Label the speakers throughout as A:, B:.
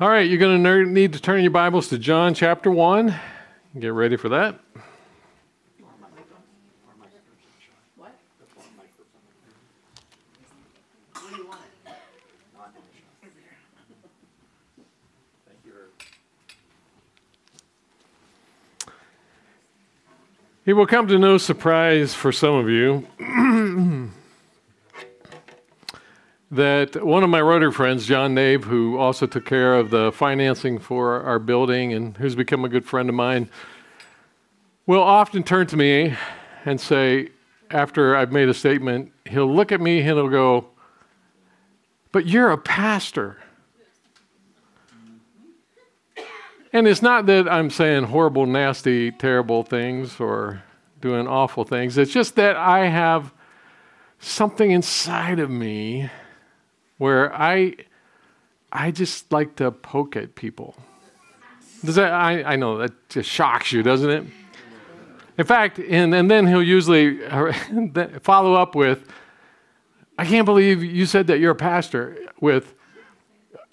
A: All right, you're going to need to turn your Bibles to John chapter 1. Get ready for that. It will come to no surprise for some of you that one of my Rotary friends, John Nave, who also took care of the financing for our building and who's become a good friend of mine, will often turn to me and say, after I've made a statement, he'll look at me and he'll go, But you're a pastor. And it's not that I'm saying horrible, nasty, terrible things or doing awful things. It's just that I have something inside of me where I, I just like to poke at people. Does that, I, I know that just shocks you, doesn't it? In fact, and, and then he'll usually follow up with, I can't believe you said that you're a pastor, with,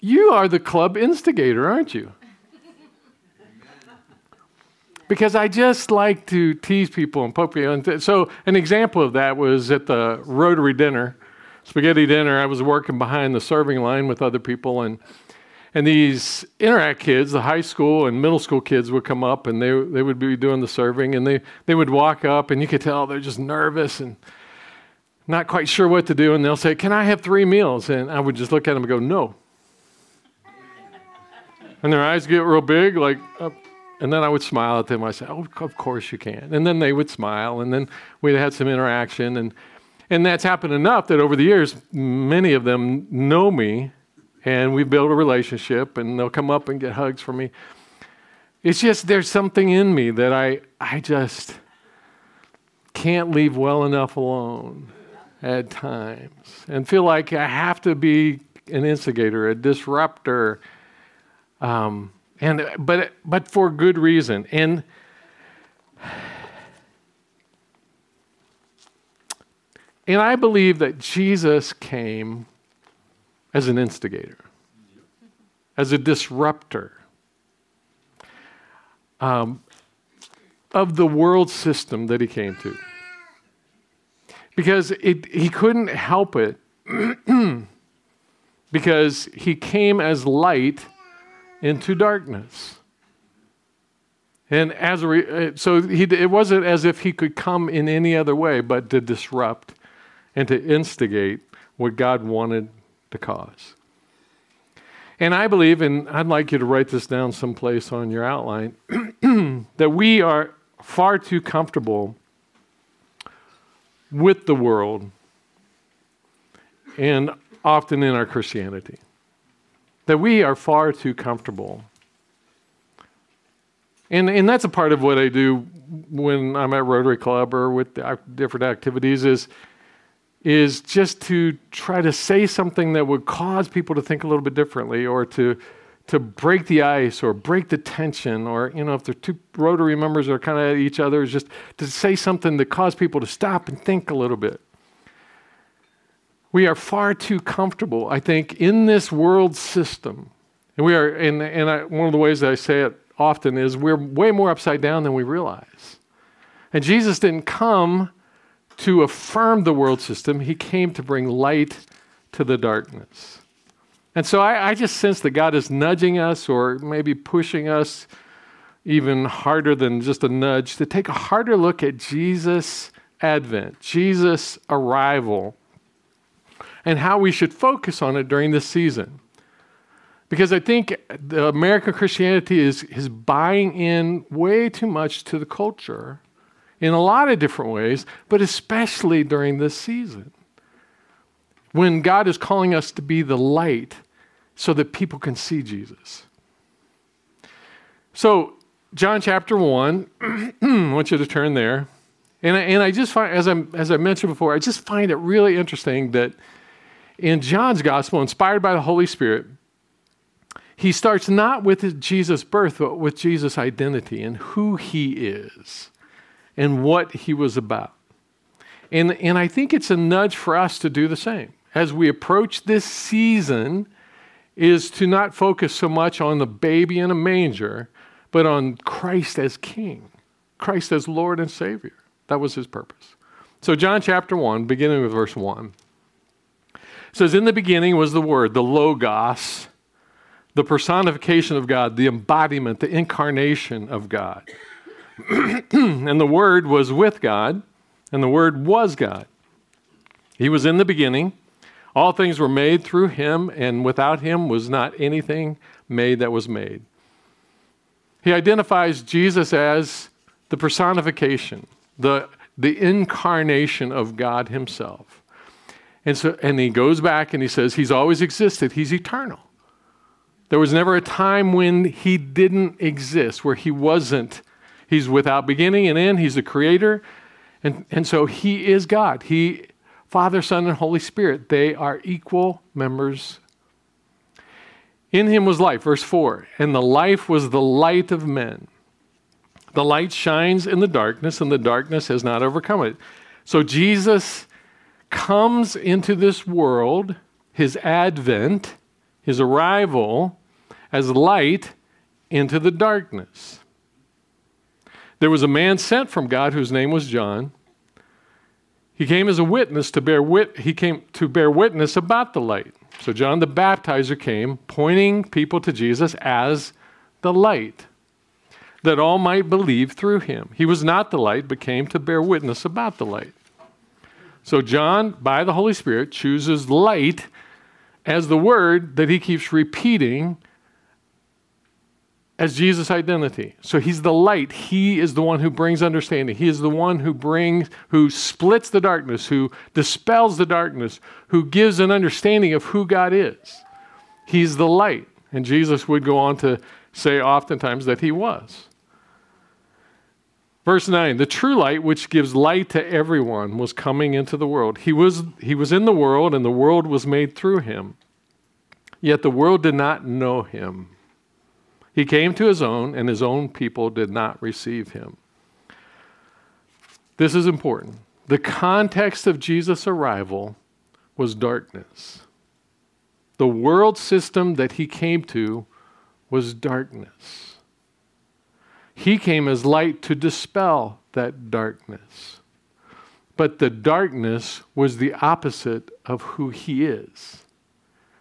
A: you are the club instigator, aren't you? because I just like to tease people and poke people. And so, an example of that was at the Rotary dinner spaghetti dinner, I was working behind the serving line with other people, and and these interact kids, the high school and middle school kids, would come up and they they would be doing the serving, and they they would walk up, and you could tell they're just nervous and not quite sure what to do, and they'll say, "Can I have three meals?" And I would just look at them and go, "No." And their eyes get real big, like. Uh, and then I would smile at them. I say, "Oh, of course you can." And then they would smile, and then we'd had some interaction, and and that's happened enough that over the years, many of them know me and we've built a relationship and they'll come up and get hugs from me. It's just there's something in me that I, I just can't leave well enough alone at times and feel like I have to be an instigator, a disruptor. Um, and but but for good reason. And And I believe that Jesus came as an instigator, as a disruptor um, of the world system that he came to. Because it, he couldn't help it, because he came as light into darkness. And as a re- uh, so he, it wasn't as if he could come in any other way but to disrupt and to instigate what God wanted to cause. And I believe, and I'd like you to write this down someplace on your outline, that we are far too comfortable with the world and often in our Christianity. That we are far too comfortable. And, and that's a part of what I do when I'm at Rotary Club or with different activities is is just to try to say something that would cause people to think a little bit differently or to to break the ice or break the tension or you know if they're two rotary members that are kind of at each other is just to say something that cause people to stop and think a little bit. We are far too comfortable i think in this world system. And we are and, and I, one of the ways that i say it often is we're way more upside down than we realize. And jesus didn't come to affirm the world system, he came to bring light to the darkness. And so I, I, just sense that God is nudging us or maybe pushing us even harder than just a nudge to take a harder look at Jesus' advent, Jesus' arrival, and how we should focus on it during this season. Because I think the American Christianity is, is buying in way too much to the culture in a lot of different ways, but especially during this season when God is calling us to be the light so that people can see Jesus. So, John chapter 1, I want you to turn there. And I, and I just find, as, i as I mentioned before, I just find it really interesting that in John's gospel, inspired by the Holy Spirit, he starts not with Jesus' birth, but with Jesus' identity and who he is and what he was about. And, and I think it's a nudge for us to do the same. As we approach this season is to not focus so much on the baby in a manger, but on Christ as King, Christ as Lord and Savior. That was his purpose. So, John chapter 1, beginning with verse 1, says, In the beginning was the Word, the Logos, the personification of God, the embodiment, the incarnation of God. and the Word was with God, and the Word was God. He was in the beginning. All things were made through him, and without him was not anything made that was made. He identifies Jesus as the personification, the, the incarnation of God himself. And, so, and he goes back and he says, He's always existed, He's eternal. There was never a time when He didn't exist, where He wasn't. He's without beginning and end, He's the creator. And, and so He is God. He Father, Son, and Holy Spirit. They are equal members. In him was life, verse 4, and the life was the light of men. The light shines in the darkness, and the darkness has not overcome it. So Jesus comes into this world, his advent, his arrival, as light into the darkness. There was a man sent from God whose name was John. He came as a witness to bear wit- he came to bear witness about the light. So John the Baptizer came pointing people to Jesus as the light that all might believe through him. He was not the light but came to bear witness about the light. So John by the Holy Spirit chooses light as the word that he keeps repeating as Jesus' identity. So he's the light. He is the one who brings understanding. He is the one who brings, who splits the darkness, who dispels the darkness, who gives an understanding of who God is. He's the light. And Jesus would go on to say oftentimes that he was. Verse 9, the true light which gives light to everyone was coming into the world. He was, he was in the world, and the world was made through him. Yet the world did not know him. He came to his own, and his own people did not receive him. This is important. The context of Jesus' arrival was darkness. The world system that he came to was darkness. He came as light to dispel that darkness. But the darkness was the opposite of who he is.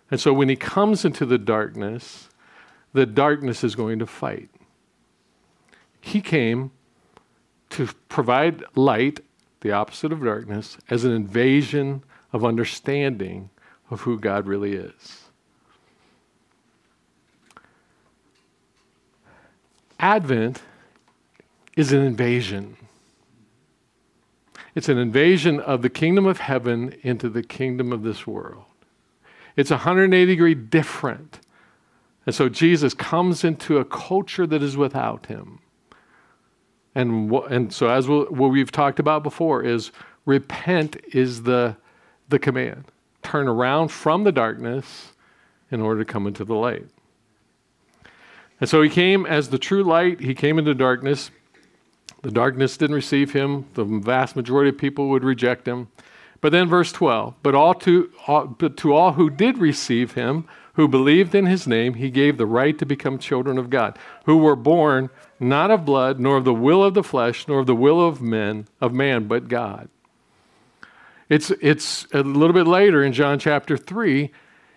A: And so when he comes into the darkness, the darkness is going to fight. He came to provide light, the opposite of darkness, as an invasion of understanding of who God really is. Advent is an invasion. It's an invasion of the kingdom of heaven into the kingdom of this world. It's 180 degree different and so Jesus comes into a culture that is without him. And, and so, as we'll, what we've talked about before, is repent is the, the command. Turn around from the darkness in order to come into the light. And so he came as the true light, he came into darkness. The darkness didn't receive him. The vast majority of people would reject him. But then, verse 12, but, all to, all, but to all who did receive him, who believed in his name, he gave the right to become children of God, who were born not of blood, nor of the will of the flesh, nor of the will of men, of man, but God. It's, it's a little bit later in John chapter 3,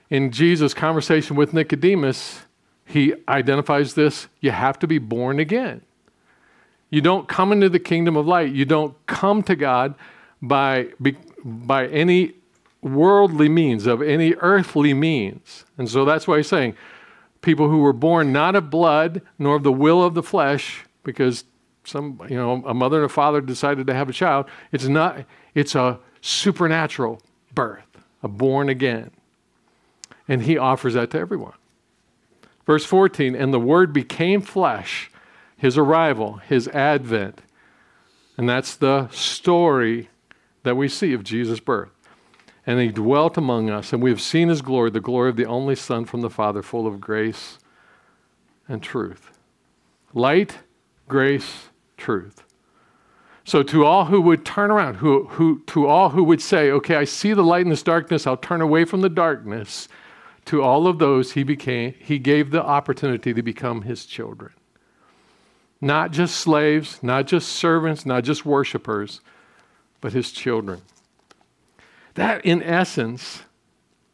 A: in Jesus' conversation with Nicodemus, he identifies this you have to be born again. You don't come into the kingdom of light. You don't come to God by, by any worldly means, of any earthly means. And so that's why he's saying people who were born not of blood nor of the will of the flesh, because some, you know, a mother and a father decided to have a child, it's not, it's a supernatural birth, a born again. And he offers that to everyone. Verse 14, and the word became flesh, his arrival, his advent. And that's the story that we see of Jesus' birth and he dwelt among us, and we have seen his glory, the glory of the only Son from the Father, full of grace and truth. Light, grace, truth. So, to all who would turn around, who, who, to all who would say, okay, I see the light in this darkness, I'll turn away from the darkness, to all of those he became he gave the opportunity to become his children. Not just slaves, not just servants, not just worshipers, but his children. That in essence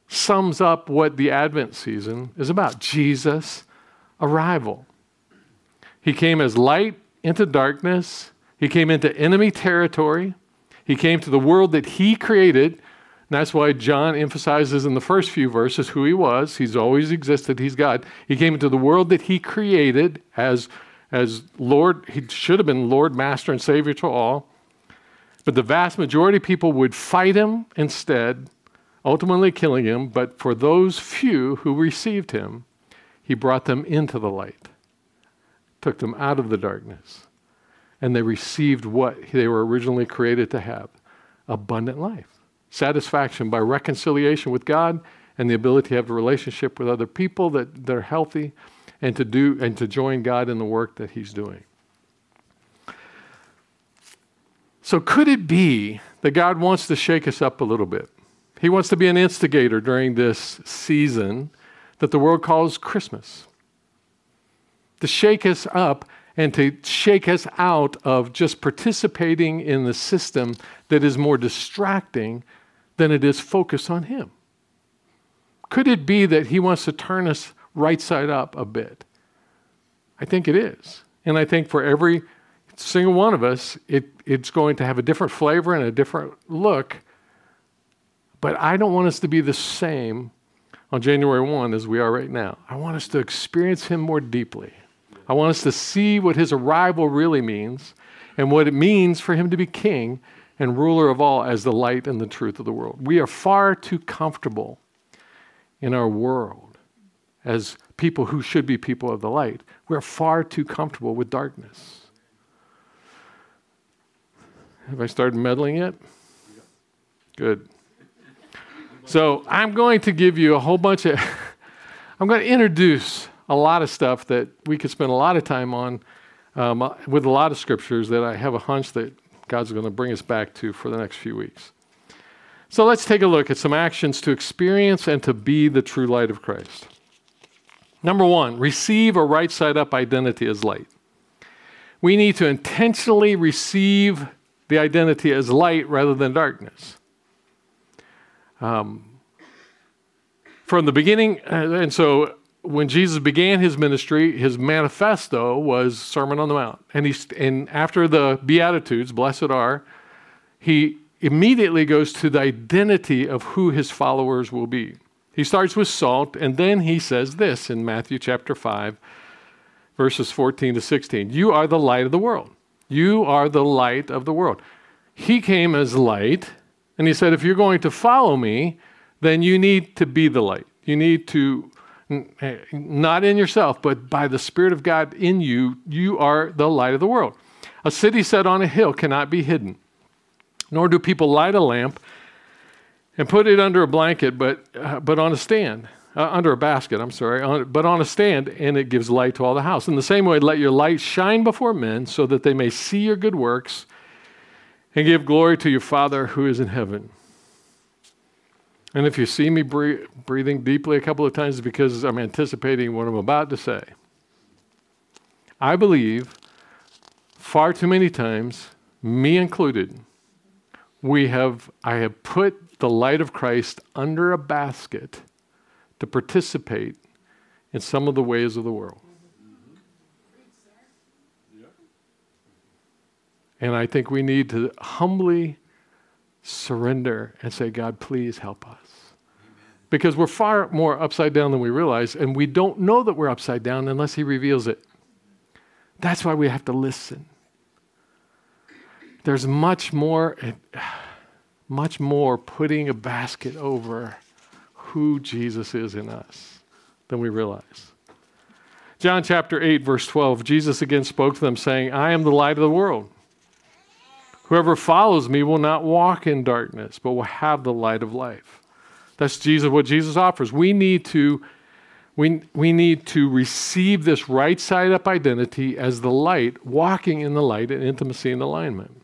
A: sums up what the Advent season is about. Jesus' arrival. He came as light into darkness. He came into enemy territory. He came to the world that he created. And that's why John emphasizes in the first few verses who he was. He's always existed. He's God. He came into the world that he created as, as Lord. He should have been Lord, Master, and Savior to all. But the vast majority of people would fight him instead, ultimately killing him. But for those few who received him, he brought them into the light took them out of the darkness, and they received what they were originally created to have abundant life, satisfaction by reconciliation with God, and the ability to have a relationship with other people that, are healthy and to do and to join God in the work that He's doing. So, could it be that God wants to shake us up a little bit? He wants to be an instigator during this season that the world calls Christmas to shake us up and to shake us out of just participating in the system that is more distracting than it is focused on Him? Could it be that He wants to turn us right side up a bit? I think it is. And I think for every single one of us, it, it's going to have a different flavor and a different look. But I don't want us to be the same on January 1 as we are right now. I want us to experience Him more deeply. I want us to see what his arrival really means and what it means for him to be king and ruler of all as the light and the truth of the world. We are far too comfortable in our world as people who should be people of the light. We're far too comfortable with darkness. Have I started meddling yet? Good. So I'm going to give you a whole bunch of, I'm going to introduce a lot of stuff that we could spend a lot of time on um, with a lot of scriptures that I have a hunch that God's going to bring us back to for the next few weeks. So let's take a look at some actions to experience and to be the true light of Christ. Number one, receive a right side up identity as light. We need to intentionally receive the identity as light rather than darkness. Um, from the beginning, uh, and so when Jesus began his ministry, his manifesto was Sermon on the Mount. And, he, and after the Beatitudes, blessed are, he immediately goes to the identity of who his followers will be. He starts with salt, and then he says this in Matthew chapter 5, verses 14 to 16 You are the light of the world. You are the light of the world. He came as light, and he said, If you're going to follow me, then you need to be the light. You need to Eh, not in yourself, but by the Spirit of God in you, you are the light of the world. A city set on a hill cannot be hidden, nor do people light a lamp and put it under a blanket, but, uh, but on a stand, uh, under a basket, I'm sorry, on, but on a stand, and it gives light to all the house. In the same way, let your light shine before men so that they may see your good works and give glory to your Father who is in heaven. And if you see me breathing deeply a couple of times, it's because I'm anticipating what I'm about to say. I believe far too many times, me included, we have, I have put the light of Christ under a basket to participate in some of the ways of the world. And I think we need to humbly surrender and say, God, please help us because we're far more upside down than we realize, and we don't know that we're upside down unless He reveals it. That's why we have to listen. There's much more, much more putting a basket over who Jesus is in us than we realize. John chapter 8, verse 12, Jesus again spoke to them, saying, I am the light of the world. Whoever follows me will not walk in darkness, but will have the light of life. That's Jesus, what Jesus offers. We need to, we, we need to receive this right side up identity as the light, walking in the light and intimacy and alignment.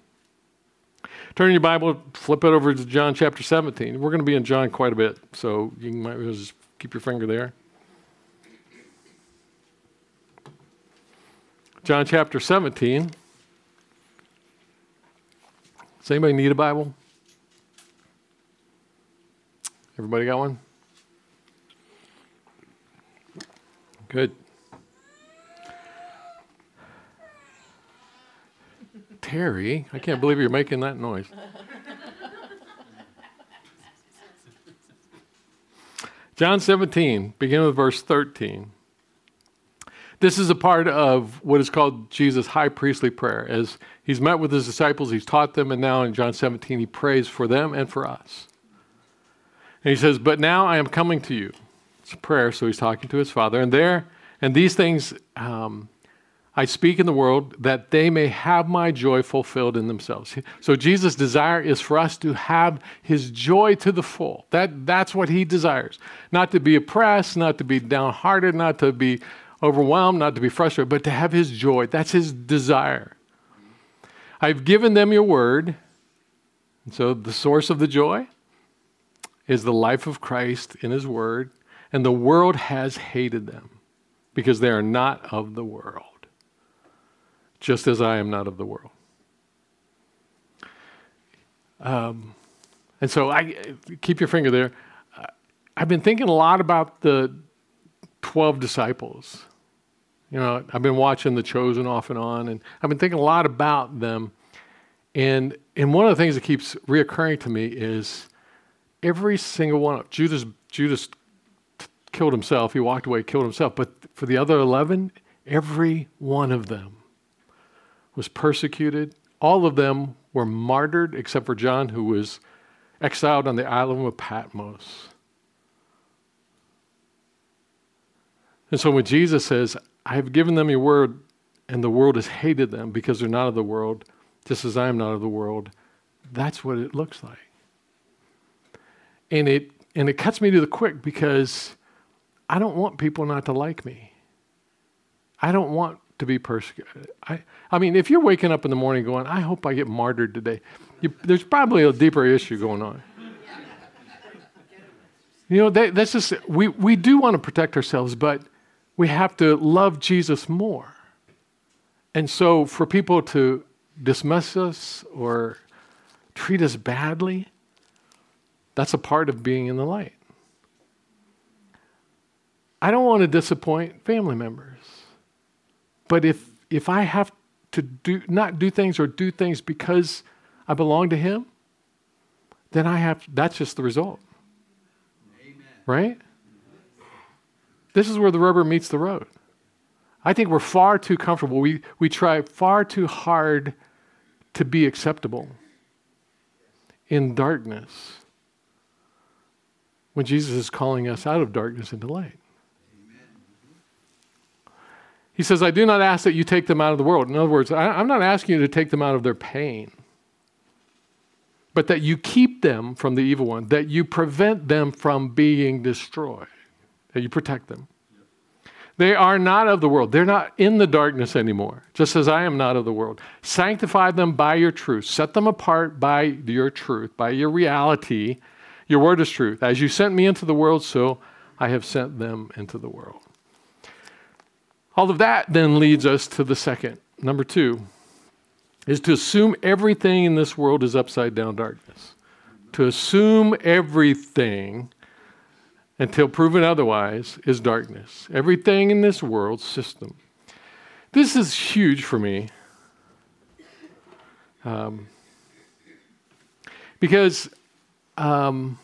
A: Turn your Bible, flip it over to John chapter 17. We're going to be in John quite a bit, so you might just Keep your finger there. John chapter 17. Does anybody need a Bible? Everybody got one? Good. Terry, I can't believe you're making that noise. John 17, begin with verse 13. This is a part of what is called Jesus' high priestly prayer. As he's met with his disciples, he's taught them, and now in John 17, he prays for them and for us. And he says, But now I am coming to you. It's a prayer, so he's talking to his Father. And there, and these things um, I speak in the world that they may have my joy fulfilled in themselves. So Jesus' desire is for us to have his joy to the full. That, that's what he desires. Not to be oppressed, not to be downhearted, not to be overwhelmed, not to be frustrated, but to have his joy. That's his desire. I've given them your word. And so the source of the joy is the life of Christ in his word, and the world has hated them because they are not of the world just as I am not of the world. Um, and so I keep your finger there. I've been thinking a lot about the 12 disciples. You know, I've been watching The Chosen off and on, and I've been thinking a lot about them. And, and one of the things that keeps reoccurring to me is every single one of Judas, Judas killed himself. He walked away, killed himself. But for the other 11, every one of them was persecuted. All of them were martyred except for John, who was exiled on the island of Patmos. And so when Jesus says, I have given them your word, and the world has hated them because they're not of the world, just as I am not of the world, that's what it looks like. And it and it cuts me to the quick because I don't want people not to like me. I don't want to be persecuted. I, I mean, if you're waking up in the morning going, I hope I get martyred today, you, there's probably a deeper issue going on. You know, that, that's just, we, we do want to protect ourselves, but we have to love Jesus more. And so for people to dismiss us or treat us badly, that's a part of being in the light. I don't want to disappoint family members. But if, if I have to do, not do things or do things because I belong to Him, then I have, that's just the result. Amen. Right? This is where the rubber meets the road. I think we're far too comfortable. We, we try far too hard to be acceptable in darkness when Jesus is calling us out of darkness into light. He says, I do not ask that you take them out of the world. In other words, I, am not asking you to take them out of their pain, but that you keep them from the evil one, that you prevent them from being destroyed, that you protect them. They are not of the world. They're not in the darkness anymore, just as I am not of the world. Sanctify them by your truth. Set them apart by your truth, by your reality. Your word is truth. As you sent me into the world, so I have sent them into the world. All of that then leads us to the second. Number two is to assume everything in this world is upside down darkness. To assume everything until proven otherwise is darkness. Everything in this world system. This is huge for me. Um, because um,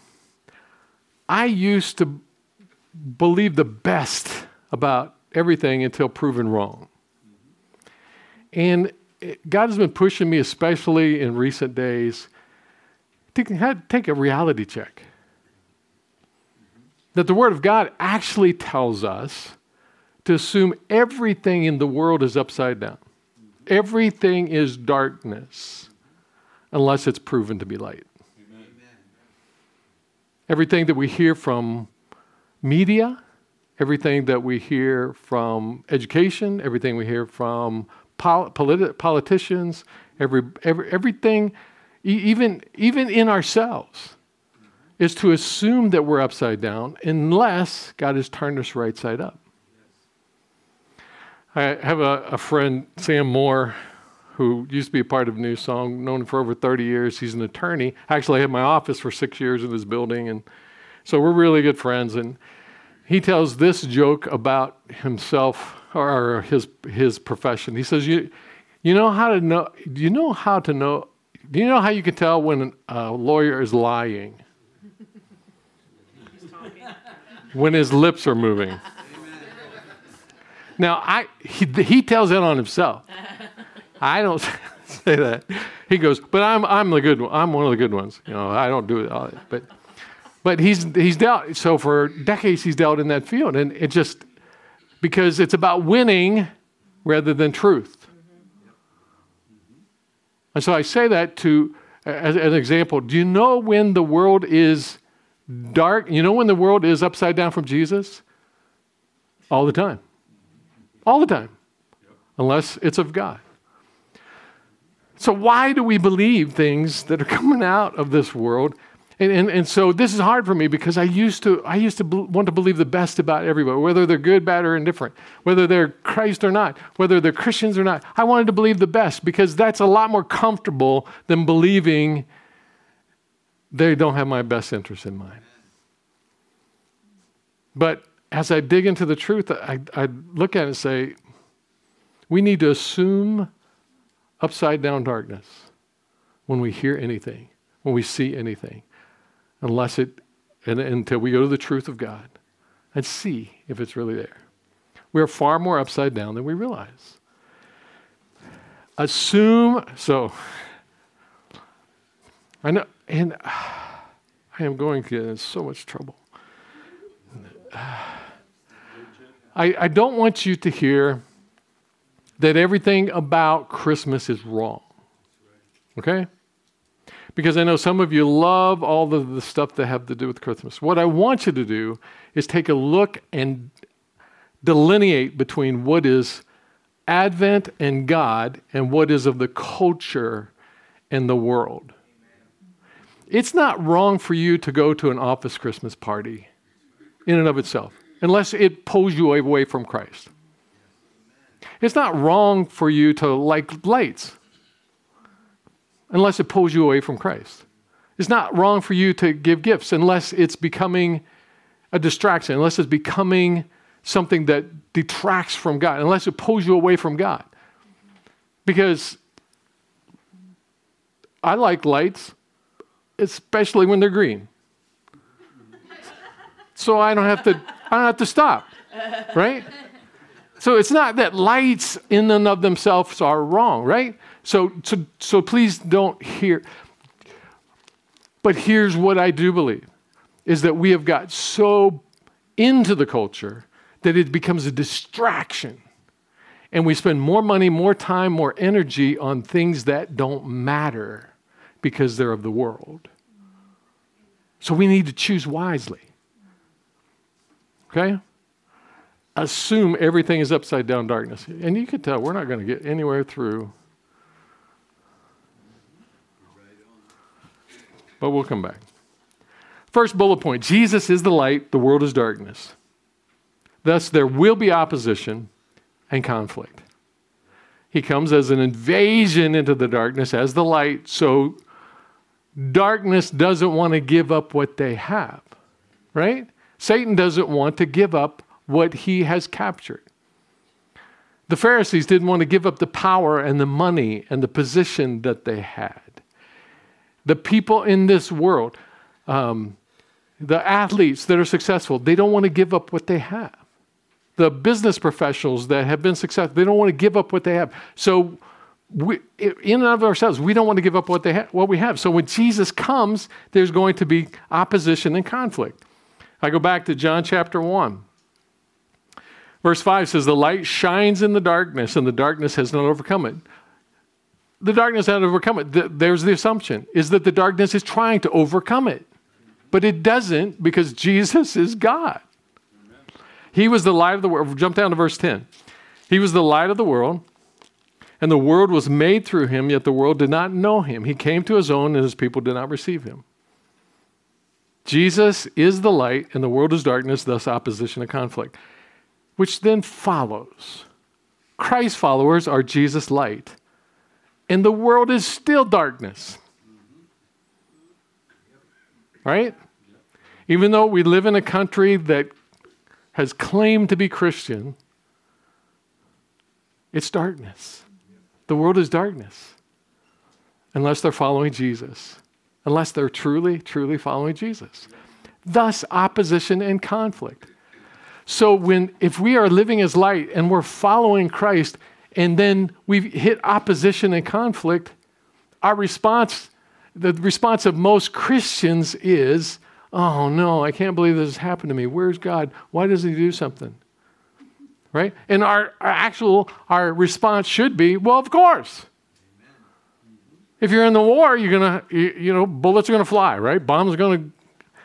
A: I used to believe the best about everything until proven wrong. And God has been pushing me, especially in recent days, to take a reality check. That the Word of God actually tells us to assume everything in the world is upside down. Everything is darkness unless it's proven to be light. Amen. Everything that we hear from media, everything that we hear from education, everything we hear from pol- politi- politicians, every, every, everything, e- even, even in ourselves, is to assume that we're upside down unless God has turned us right side up. I have a, a friend, Sam Moore, who used to be a part of New Song, known for over 30 years. He's an attorney. Actually, I had my office for six years in this building, and so we're really good friends. And he tells this joke about himself or his his profession. He says, "You, you know how to know? Do you know how to know? Do you know how you can tell when a lawyer is lying? when his lips are moving." Now, I he, he tells that on himself. I don't say that. He goes, but I'm I'm the good one. I'm one of the good ones. You know, I don't do it. But but he's he's dealt. So for decades, he's dealt in that field, and it just because it's about winning rather than truth. And so I say that to as, as an example. Do you know when the world is dark? You know when the world is upside down from Jesus? All the time. All the time. Unless it's of God. So, why do we believe things that are coming out of this world? And, and, and so this is hard for me because I used to, I used to want to believe the best about everybody, whether they're good, bad, or indifferent, whether they're Christ or not, whether they're Christians or not. I wanted to believe the best because that's a lot more comfortable than believing they don't have my best interest in mind. But as I dig into the truth, I, I look at it and say, we need to assume upside down darkness when we hear anything, when we see anything, unless it, and, until we go to the truth of God and see if it's really there. We're far more upside down than we realize. Assume, so, I know, and I am going to get in so much trouble. I, I don't want you to hear that everything about Christmas is wrong. Okay? Because I know some of you love all the, the stuff that have to do with Christmas. What I want you to do is take a look and delineate between what is Advent and God and what is of the culture and the world. It's not wrong for you to go to an office Christmas party in and of itself, unless it pulls you away from Christ. It's not wrong for you to like lights unless it pulls you away from Christ. It's not wrong for you to give gifts unless it's becoming a distraction, unless it's becoming something that detracts from God, unless it pulls you away from God. Because I like lights, especially when they're green. So I don't have to I don't have to stop. Right? So it's not that lights in and of themselves are wrong, right? So, so, so please don't hear. But here's what I do believe is that we have got so into the culture that it becomes a distraction. And we spend more money, more time, more energy on things that don't matter because they're of the world. So we need to choose wisely. Okay? assume everything is upside down darkness. And you can tell we're not going to get anywhere through. But we'll come back. First bullet point Jesus is the light, the world is darkness. Thus, there will be opposition and conflict. He comes as an invasion into the darkness as the light, so darkness doesn't want to give up what they have, right? Satan doesn't want to give up what he has captured. The Pharisees didn't want to give up the power and the money and the position that they had. The people in this world, um, the athletes that are successful, they don't want to give up what they have. The business professionals that have been successful, they don't want to give up what they have. So, we, in and of ourselves, we don't want to give up what, they ha- what we have. So, when Jesus comes, there's going to be opposition and conflict. I go back to John chapter 1. Verse 5 says, The light shines in the darkness, and the darkness has not overcome it. The darkness not overcome it. There's the assumption, is that the darkness is trying to overcome it. But it doesn't because Jesus is God. He was the light of the world. Jump down to verse 10. He was the light of the world, and the world was made through him, yet the world did not know him. He came to his own, and his people did not receive him. Jesus is the light, and the world is darkness, thus opposition and conflict. Which then follows Christ followers are Jesus' light, and the world is still darkness. Right? Even though we live in a country that has claimed to be Christian, it's darkness. The world is darkness unless they're following Jesus, unless they're truly, truly following Jesus. Thus, opposition and conflict. So, when if we are living as light and we're following Christ, and then we hit opposition and conflict, our response, the response of most Christians is, "Oh no, I can't believe this has happened to me. Where's God? Why does He do something?" right? And our, our actual our response should be, well, of course. If you're in the war, you're gonna, you know, bullets are gonna fly, right? Bombs are gonna,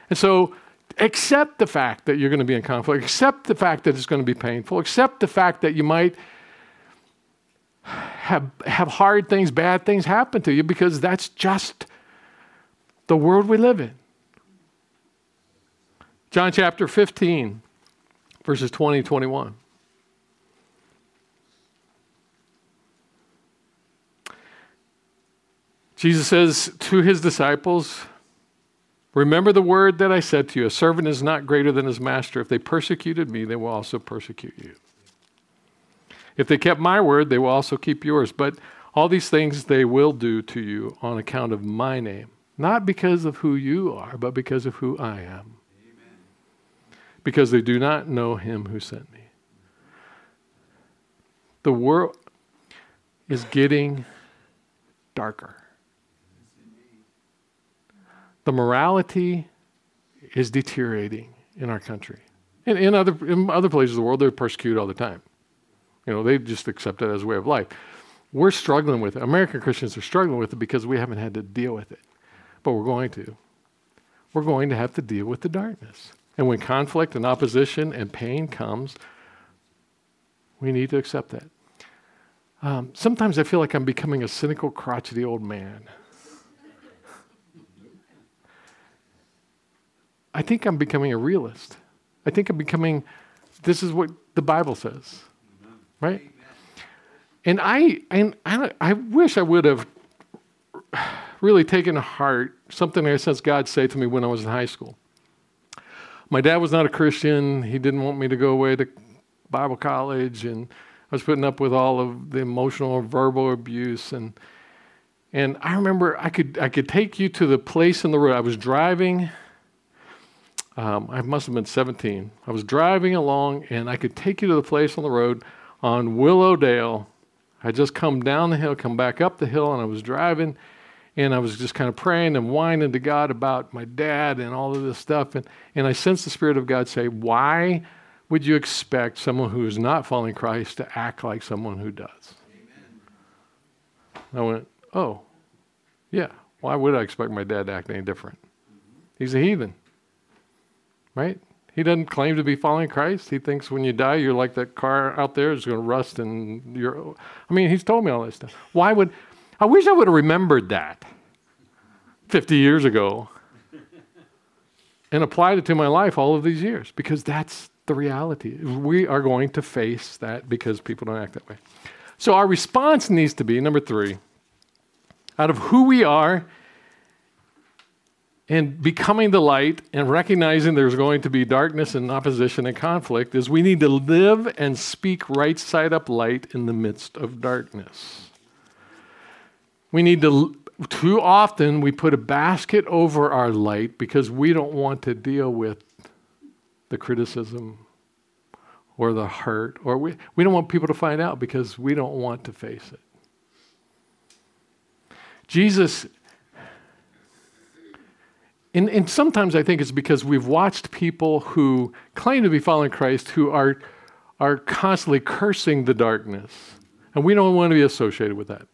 A: and so accept the fact that you're gonna be in conflict. Accept the fact that it's gonna be painful. Accept the fact that you might have have hard things, bad things happen to you because that's just the world we live in. John chapter 15, verses 20 21. Jesus says to his disciples, Remember the word that I said to you a servant is not greater than his master. If they persecuted me, they will also persecute you. If they kept my word, they will also keep yours. But all these things they will do to you on account of my name, not because of who you are, but because of who I am. Amen. Because they do not know him who sent me. The world is getting darker the morality is deteriorating in our country. In, in, other, in other places of the world, they're persecuted all the time. You know, they just accept it as a way of life. We're struggling with it. American Christians are struggling with it because we haven't had to deal with it. But we're going to. We're going to have to deal with the darkness. And when conflict and opposition and pain comes, we need to accept that. Um, sometimes I feel like I'm becoming a cynical, crotchety old man. I think I'm becoming a realist. I think I'm becoming, this is what the Bible says, right? And I, and I, I wish I would have really taken to heart something I sense God say to me when I was in high school. My dad was not a Christian. He didn't want me to go away to Bible college, and I was putting up with all of the emotional or verbal abuse. And and I remember I could I could take you to the place in the road. I was driving um, I must have been 17. I was driving along and I could take you to the place on the road on Willowdale. I just come down the hill, come back up the hill, and I was driving and I was just kind of praying and whining to God about my dad and all of this stuff. And, and I sensed the Spirit of God say, Why would you expect someone who is not following Christ to act like someone who does? Amen. I went, Oh, yeah. Why would I expect my dad to act any different? He's a heathen right? He doesn't claim to be following Christ. He thinks when you die, you're like that car out there is going to rust and you're. I mean, he's told me all this stuff. Why would. I wish I would have remembered that 50 years ago and applied it to my life all of these years because that's the reality. We are going to face that because people don't act that way. So our response needs to be number three out of who we are and becoming the light and recognizing there's going to be darkness and opposition and conflict is we need to live and speak right side up light in the midst of darkness. We need to, too often, we put a basket over our light because we don't want to deal with the criticism or the hurt, or we, we don't want people to find out because we don't want to face it. Jesus and, and sometimes I think it's because we've watched people who claim to be following Christ who are, are constantly cursing the darkness. And we don't want to be associated with that.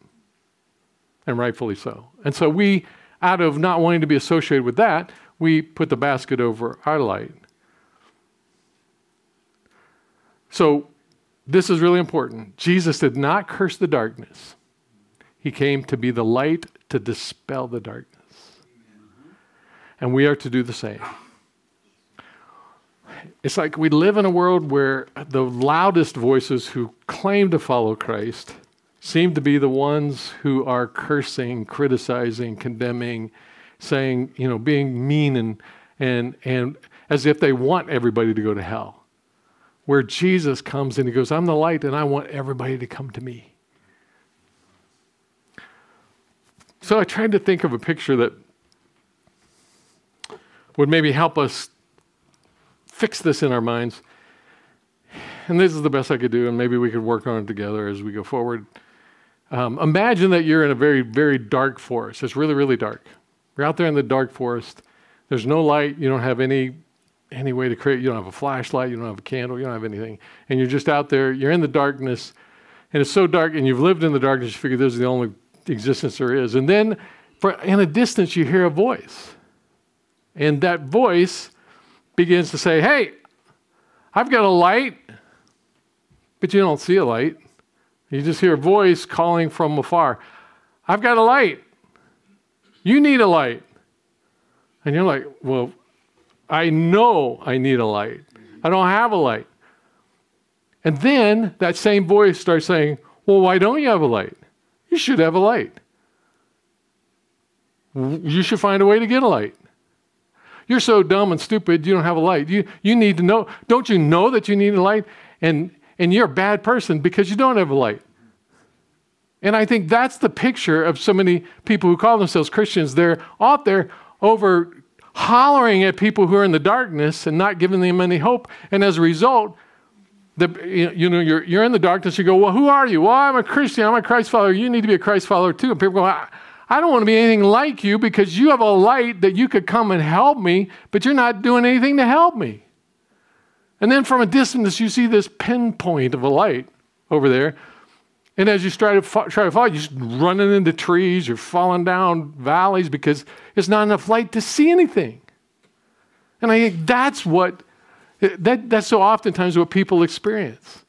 A: And rightfully so. And so we, out of not wanting to be associated with that, we put the basket over our light. So this is really important. Jesus did not curse the darkness, He came to be the light to dispel the darkness. And we are to do the same. It's like we live in a world where the loudest voices who claim to follow Christ seem to be the ones who are cursing, criticizing, condemning, saying, you know, being mean and and and as if they want everybody to go to hell. Where Jesus comes and he goes, I'm the light and I want everybody to come to me. So I tried to think of a picture that would maybe help us fix this in our minds. And this is the best I could do, and maybe we could work on it together as we go forward. Um, imagine that you're in a very, very dark forest. It's really, really dark. You're out there in the dark forest. There's no light. You don't have any any way to create. You don't have a flashlight. You don't have a candle. You don't have anything. And you're just out there. You're in the darkness, and it's so dark. And you've lived in the darkness. You figure this is the only existence there is. And then, for, in a distance, you hear a voice, and that voice begins to say, "Hey, I've got a light," but you don't see a light. You just hear a voice calling from afar. I've got a light. You need a light. And you're like, well, I know I need a light. I don't have a light. And then that same voice starts saying, well, why don't you have a light? You should have a light. You should find a way to get a light. You're so dumb and stupid, you don't have a light. You, you need to know. Don't you know that you need a light? And, and you're a bad person because you don't have a light. And I think that's the picture of so many people who call themselves Christians. They're out there over hollering at people who are in the darkness and not giving them any hope. And as a result, the, you know, you're, you're in the darkness. You go, well, who are you? Well, I'm a Christian. I'm a Christ follower. You need to be a Christ follower too. And people go, I, I don't want to be anything like you because you have a light that you could come and help me, but you're not doing anything to help me. And then from a distance, you see this pinpoint of a light over there and as you try to, try to follow, you're just running into trees, you're falling down valleys because there's not enough light to see anything. And I think that's what, that, that's so oftentimes what people experience.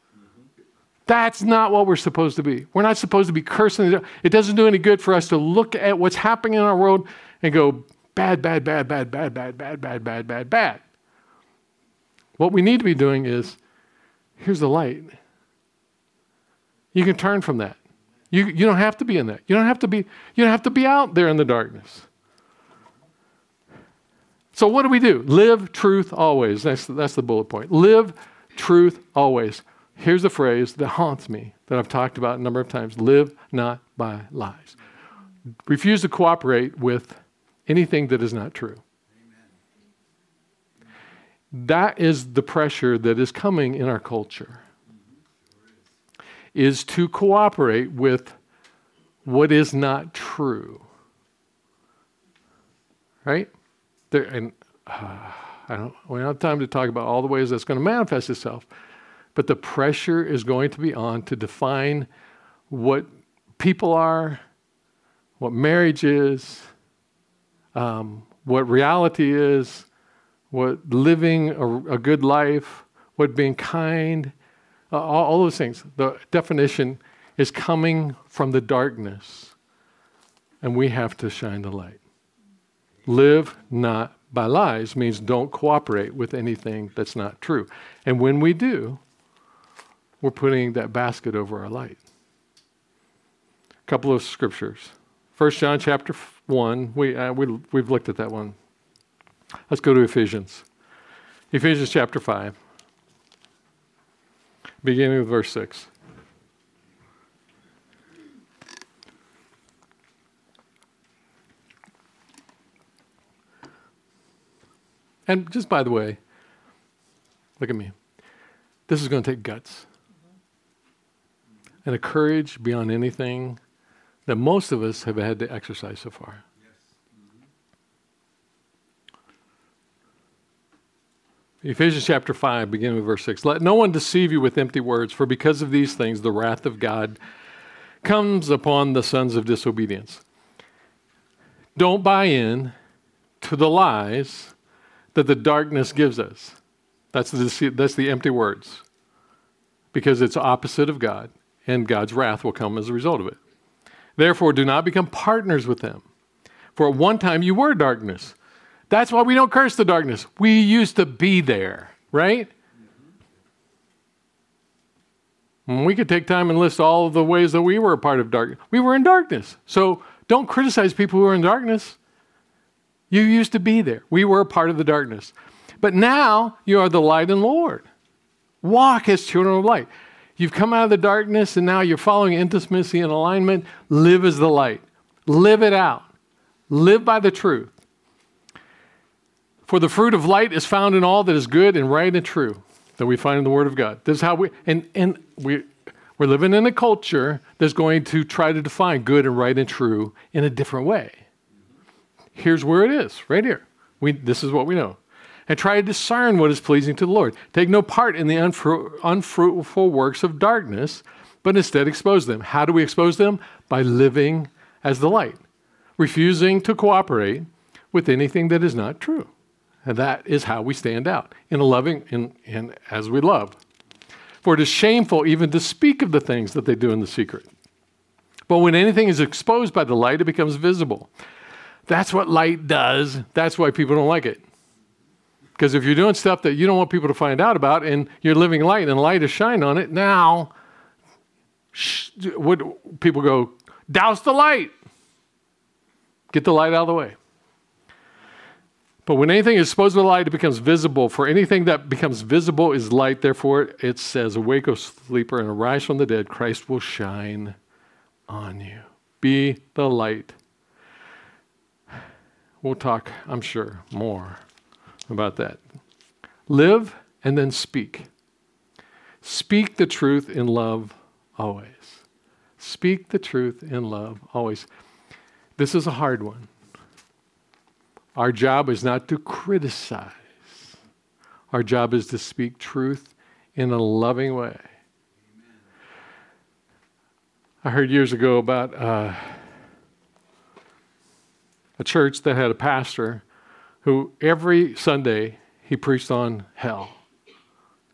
A: That's not what we're supposed to be. We're not supposed to be cursing. It doesn't do any good for us to look at what's happening in our world and go, bad, bad, bad, bad, bad, bad, bad, bad, bad, bad, bad. What we need to be doing is here's the light. You can turn from that. You, you don't have to be in that. You don't have to be, you don't have to be out there in the darkness. So what do we do? Live truth always. That's, that's the bullet point. Live truth always. Here's the phrase that haunts me that I've talked about a number of times. Live not by lies. Refuse to cooperate with anything that is not true. That is the pressure that is coming in our culture is to cooperate with what is not true. Right? There, and uh, I don't, we don't have time to talk about all the ways that's going to manifest itself, but the pressure is going to be on to define what people are, what marriage is, um, what reality is, what living a, a good life, what being kind uh, all, all those things. The definition is coming from the darkness, and we have to shine the light. Live not by lies means don't cooperate with anything that's not true. And when we do, we're putting that basket over our light. A couple of scriptures. 1 John chapter 1, we, uh, we, we've looked at that one. Let's go to Ephesians. Ephesians chapter 5 beginning with verse 6. And just by the way, look at me. This is going to take guts and a courage beyond anything that most of us have had to exercise so far. Ephesians chapter 5, beginning with verse 6. Let no one deceive you with empty words, for because of these things the wrath of God comes upon the sons of disobedience. Don't buy in to the lies that the darkness gives us. That's the, that's the empty words. Because it's opposite of God, and God's wrath will come as a result of it. Therefore, do not become partners with them. For at one time you were darkness That's why we don't curse the darkness. We used to be there, right? And we could take time and list all of the ways that we were a part of darkness. We were in darkness. So don't criticize people who are in darkness. You used to be there. We were a part of the darkness. But now you are the light and Lord. Walk as children of light. You've come out of the darkness and now you're following intimacy and alignment. Live as the light. Live it out. Live by the truth. For the fruit of light is found in all that is good and right and true that we find in the Word of God. This is how we, and, and we, we're living in a culture that's going to try to define good and right and true in a different way. Here's where it is, right here. We, this is what we know. And try to discern what is pleasing to the Lord. Take no part in the unfru- unfruitful works of darkness, but instead expose them. How do we expose them? By living as the light, refusing to cooperate with anything that is not true. And that is how we stand out in a loving and, and as we love. For it is shameful even to speak of the things that they do in the secret. But when anything is exposed by the light, it becomes visible. That's what light does. That's why people don't like it. Because if you're doing stuff that you don't want people to find out about and you're living light and light is shining on it, now sh- would people go, douse the light. Get the light out of the way. But when anything is exposed to the light, it becomes visible. For anything that becomes visible is light. Therefore, it says, Awake, O sleeper, and arise from the dead. Christ will shine on you. Be the light. We'll talk, I'm sure, more about that. Live and then speak. Speak the truth in love always. Speak the truth in love always. This is a hard one. Our job is not to criticize, our job is to speak truth in a loving way. I heard years ago about uh, a church that had a pastor who every Sunday he preached on hell.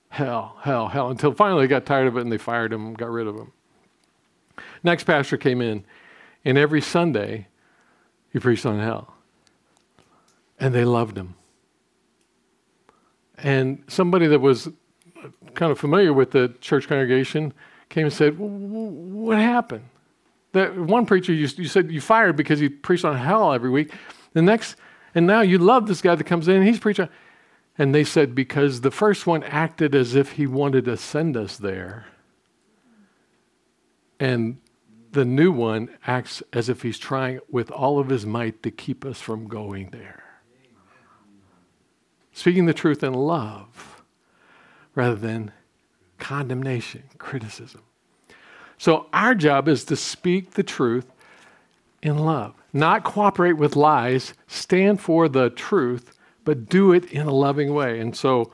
A: Hell, hell, hell, until finally they got tired of it and they fired him, got rid of him. Next pastor came in, and every Sunday he preached on hell and they loved him. And somebody that was kind of familiar with the church congregation came and said, What happened? That one preacher you, you said you fired because he preached on hell every week. The next, and now you love this guy that comes in, he's preaching. And they said, Because the first one acted as if he wanted to send us there. And the new one acts as if he's trying with all of his might to keep us from going there speaking the truth in love rather than condemnation, criticism. So, our job is to speak the truth in love, not cooperate with lies, stand for the truth, but do it in a loving way. And so,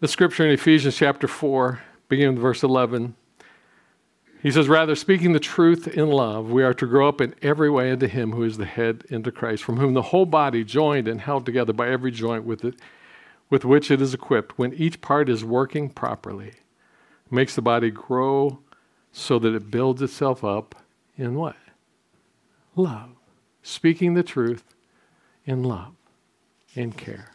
A: the scripture in Ephesians chapter 4, beginning with verse 11, he says, Rather, speaking the truth in love, we are to grow up in every way into Him who is the head, into Christ, from whom the whole body, joined and held together by every joint with, it, with which it is equipped, when each part is working properly, makes the body grow so that it builds itself up in what? Love. Speaking the truth in love, in care.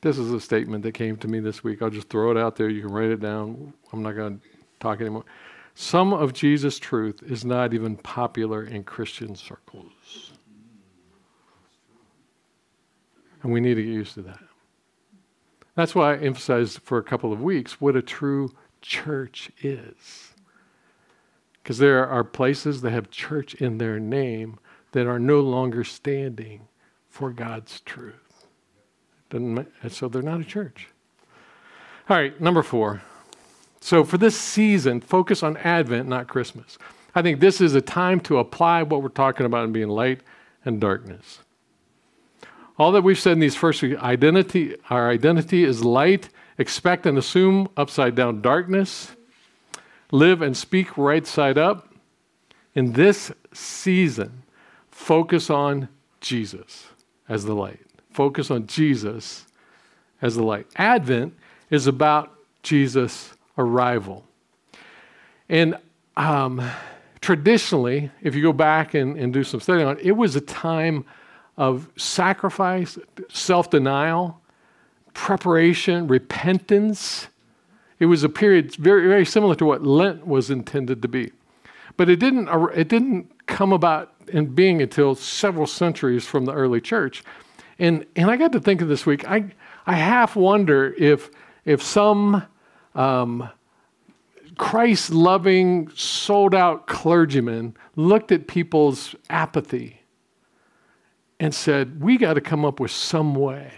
A: This is a statement that came to me this week. I'll just throw it out there. You can write it down. I'm not going to talk anymore. Some of Jesus' truth is not even popular in Christian circles. And we need to get used to that. That's why I emphasized for a couple of weeks what a true church is. Because there are places that have church in their name that are no longer standing for God's truth. So they're not a church. All right, number four. So for this season, focus on Advent, not Christmas. I think this is a time to apply what we're talking about in being light and darkness. All that we've said in these first identity, our identity is light, expect and assume upside down darkness, live and speak right side up. In this season, focus on Jesus as the light focus on Jesus as the light. Advent is about Jesus arrival. And um, traditionally, if you go back and, and do some study on it, it was a time of sacrifice, self denial, preparation, repentance. It was a period very, very similar to what Lent was intended to be. But it didn't, it didn't come about in being until several centuries from the early church. And, and I got to thinking this week, I, I half wonder if, if some um, Christ loving, sold out clergyman looked at people's apathy and said, We got to come up with some way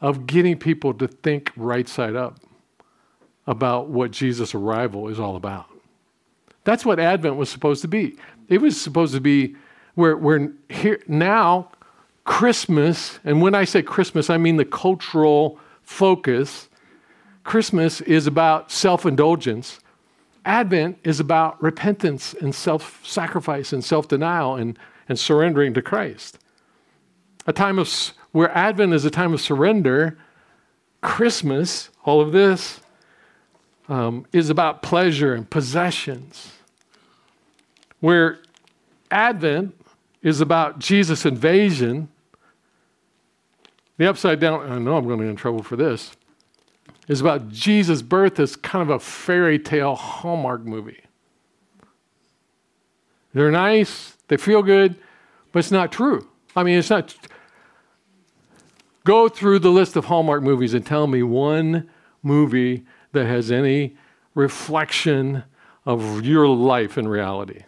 A: of getting people to think right side up about what Jesus' arrival is all about. That's what Advent was supposed to be. It was supposed to be where, where here now Christmas, and when I say Christmas, I mean the cultural focus. Christmas is about self indulgence. Advent is about repentance and self sacrifice and self denial and, and surrendering to Christ. A time of where Advent is a time of surrender, Christmas, all of this, um, is about pleasure and possessions. Where Advent is about Jesus' invasion, the upside down, I know I'm going to get in trouble for this, is about Jesus' birth as kind of a fairy tale Hallmark movie. They're nice, they feel good, but it's not true. I mean, it's not. Go through the list of Hallmark movies and tell me one movie that has any reflection of your life in reality.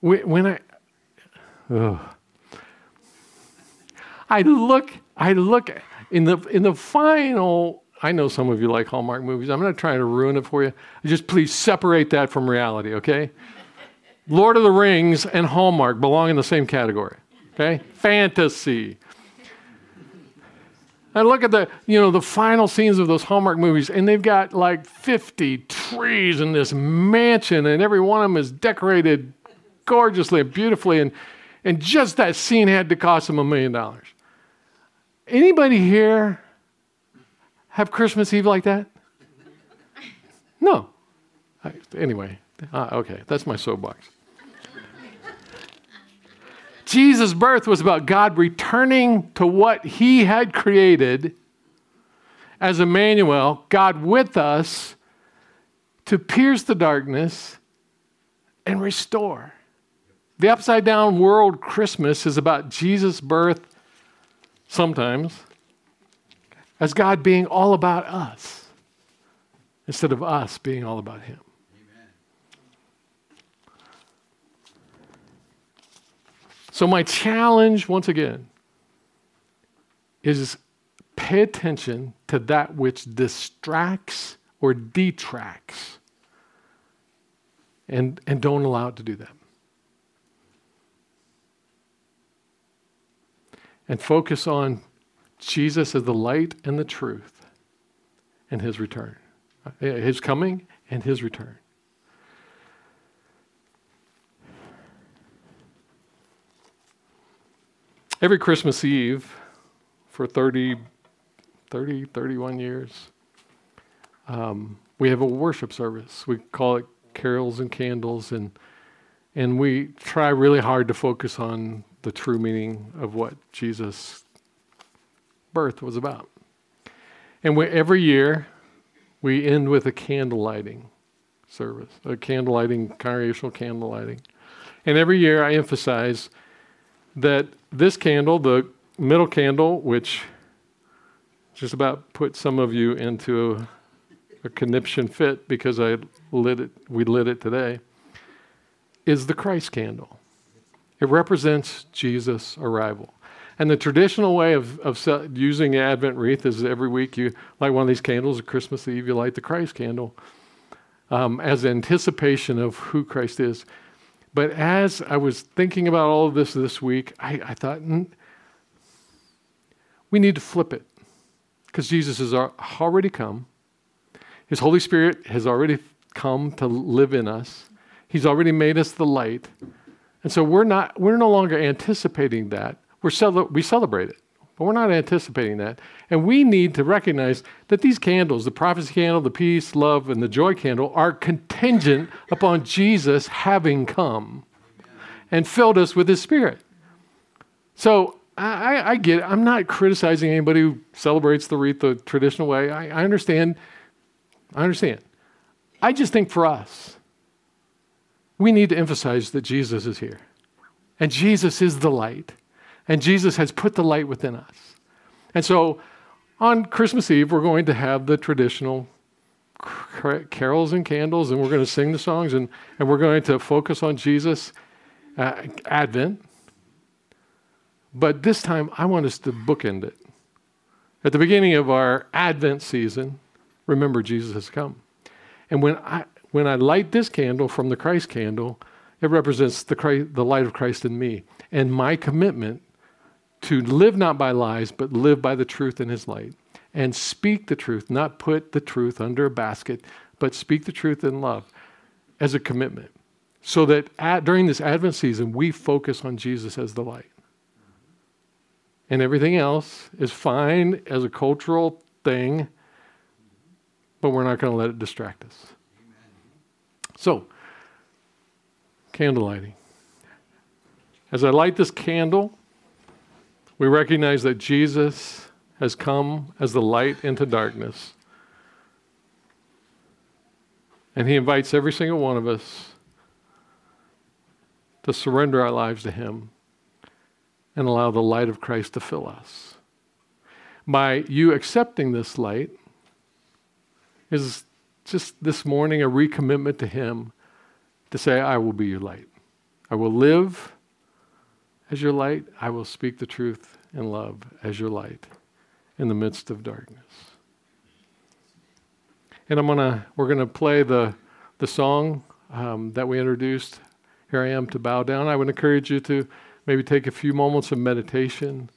A: When I, oh, I look, I look in the in the final. I know some of you like Hallmark movies. I'm not trying to ruin it for you. Just please separate that from reality, okay? Lord of the Rings and Hallmark belong in the same category. Okay? Fantasy. And look at the, you know, the final scenes of those Hallmark movies, and they've got like 50 trees in this mansion, and every one of them is decorated gorgeously and beautifully, and, and just that scene had to cost them a million dollars. Anybody here have Christmas Eve like that? No. Anyway, uh, okay, that's my soapbox. Jesus' birth was about God returning to what he had created as Emmanuel, God with us, to pierce the darkness and restore. The upside down world Christmas is about Jesus' birth sometimes as God being all about us instead of us being all about Him. So, my challenge, once again, is pay attention to that which distracts or detracts, and, and don't allow it to do that. And focus on Jesus as the light and the truth and his return, uh, his coming and his return. Every Christmas Eve for 30, 30 31 years, um, we have a worship service. We call it Carols and Candles, and, and we try really hard to focus on the true meaning of what Jesus' birth was about. And we, every year, we end with a candle lighting service, a candle lighting, congregational candle lighting. And every year I emphasize that this candle, the middle candle, which just about put some of you into a, a conniption fit because I lit it, we lit it today, is the Christ candle. It represents Jesus' arrival. And the traditional way of, of using Advent wreath is every week you light one of these candles, at Christmas Eve, you light the Christ candle um, as anticipation of who Christ is. But as I was thinking about all of this this week, I, I thought, mm, we need to flip it because Jesus has already come. His Holy Spirit has already come to live in us. He's already made us the light. And so we're not we're no longer anticipating that. We're cele- we celebrate it. But we're not anticipating that. And we need to recognize that these candles, the prophecy candle, the peace, love, and the joy candle, are contingent upon Jesus having come and filled us with his spirit. So I, I, get it. I'm not criticizing anybody who celebrates the wreath the traditional way. I, I understand. I understand. I just think for us, we need to emphasize that Jesus is here. And Jesus is the light. And Jesus has put the light within us. And so on Christmas Eve, we're going to have the traditional carols and candles, and we're going to sing the songs, and, and we're going to focus on Jesus, uh, Advent. But this time, I want us to bookend it. At the beginning of our Advent season, remember Jesus has come. And when I, when I light this candle from the Christ candle, it represents the, Christ, the light of Christ in me and my commitment to live not by lies, but live by the truth in his light and speak the truth, not put the truth under a basket, but speak the truth in love as a commitment. So that at, during this Advent season, we focus on Jesus as the light. And everything else is fine as a cultural thing, but we're not going to let it distract us. So, candle lighting. As I light this candle, we recognize that Jesus has come as the light into darkness. And he invites every single one of us to surrender our lives to him and allow the light of Christ to fill us. By you accepting this light is just this morning a recommitment to him to say, I will be your light. I will live as your light. I will speak the truth in love as your light in the midst of darkness. And I'm gonna we're gonna play the the song um, that we introduced. Here I am to bow down. I would encourage you to maybe take a few moments of meditation,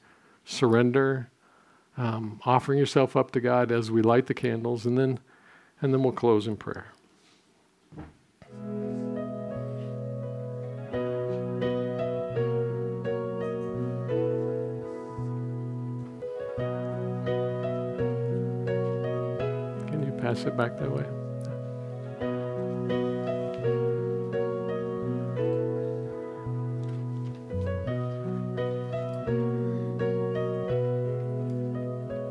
A: surrender, um, offering yourself up to God as we light the candles, and then and then we'll close in prayer. Pass it back that way.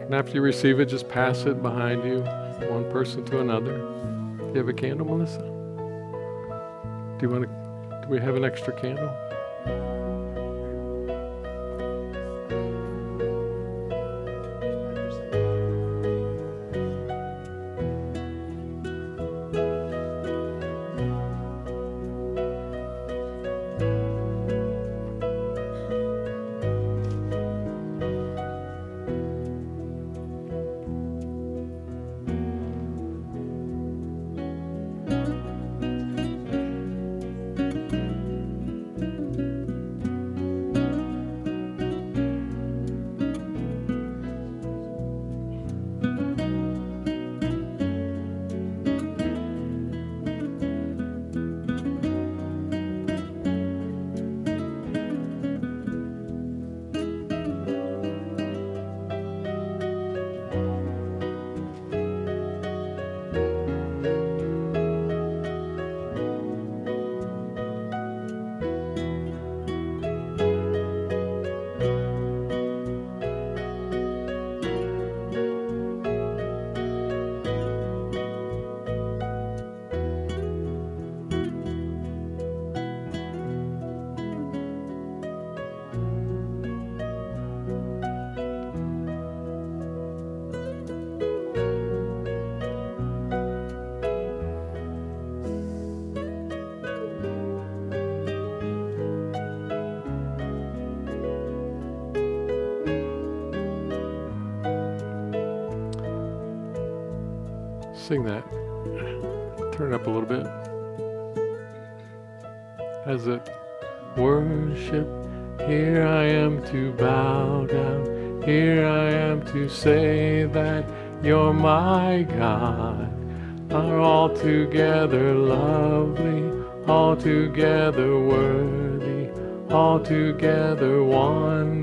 A: And after you receive it, just pass it behind you, one person to another. Do you have a candle, Melissa? Do you want to? Do we have an extra candle? Sing that. Turn it up a little bit. As it worship, here I am to bow down. Here I am to say that you're my God. Are altogether lovely, altogether worthy, altogether wonderful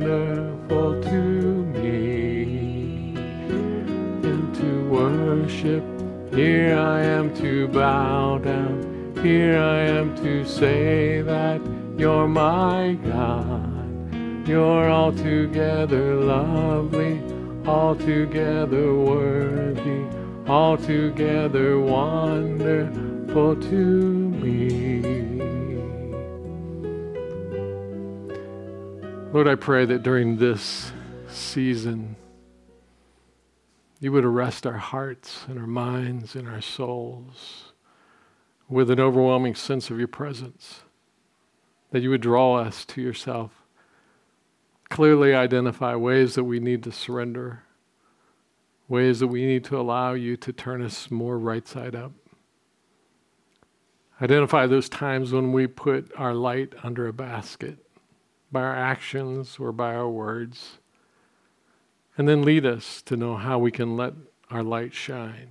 A: Here I am to bow down. Here I am to say that you're my God. You're altogether lovely, altogether worthy, altogether wonderful to me. Lord, I pray that during this season, you would arrest our hearts and our minds and our souls with an overwhelming sense of your presence, that you would draw us to yourself, clearly identify ways that we need to surrender, ways that we need to allow you to turn us more right side up. Identify those times when we put our light under a basket by our actions or by our words. And then lead us to know how we can let our light shine.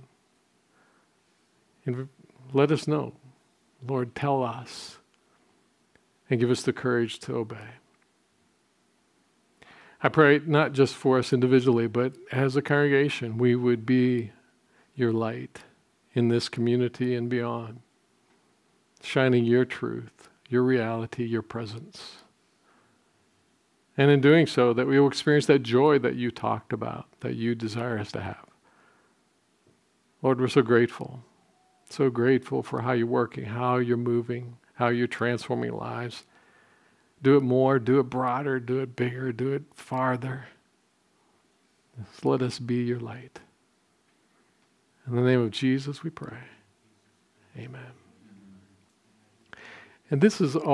A: And let us know. Lord, tell us and give us the courage to obey. I pray not just for us individually, but as a congregation, we would be your light in this community and beyond, shining your truth, your reality, your presence. And in doing so, that we will experience that joy that you talked about, that you desire us to have. Lord, we're so grateful. So grateful for how you're working, how you're moving, how you're transforming lives. Do it more, do it broader, do it bigger, do it farther. Just let us be your light. In the name of Jesus, we pray. Amen. And this is all.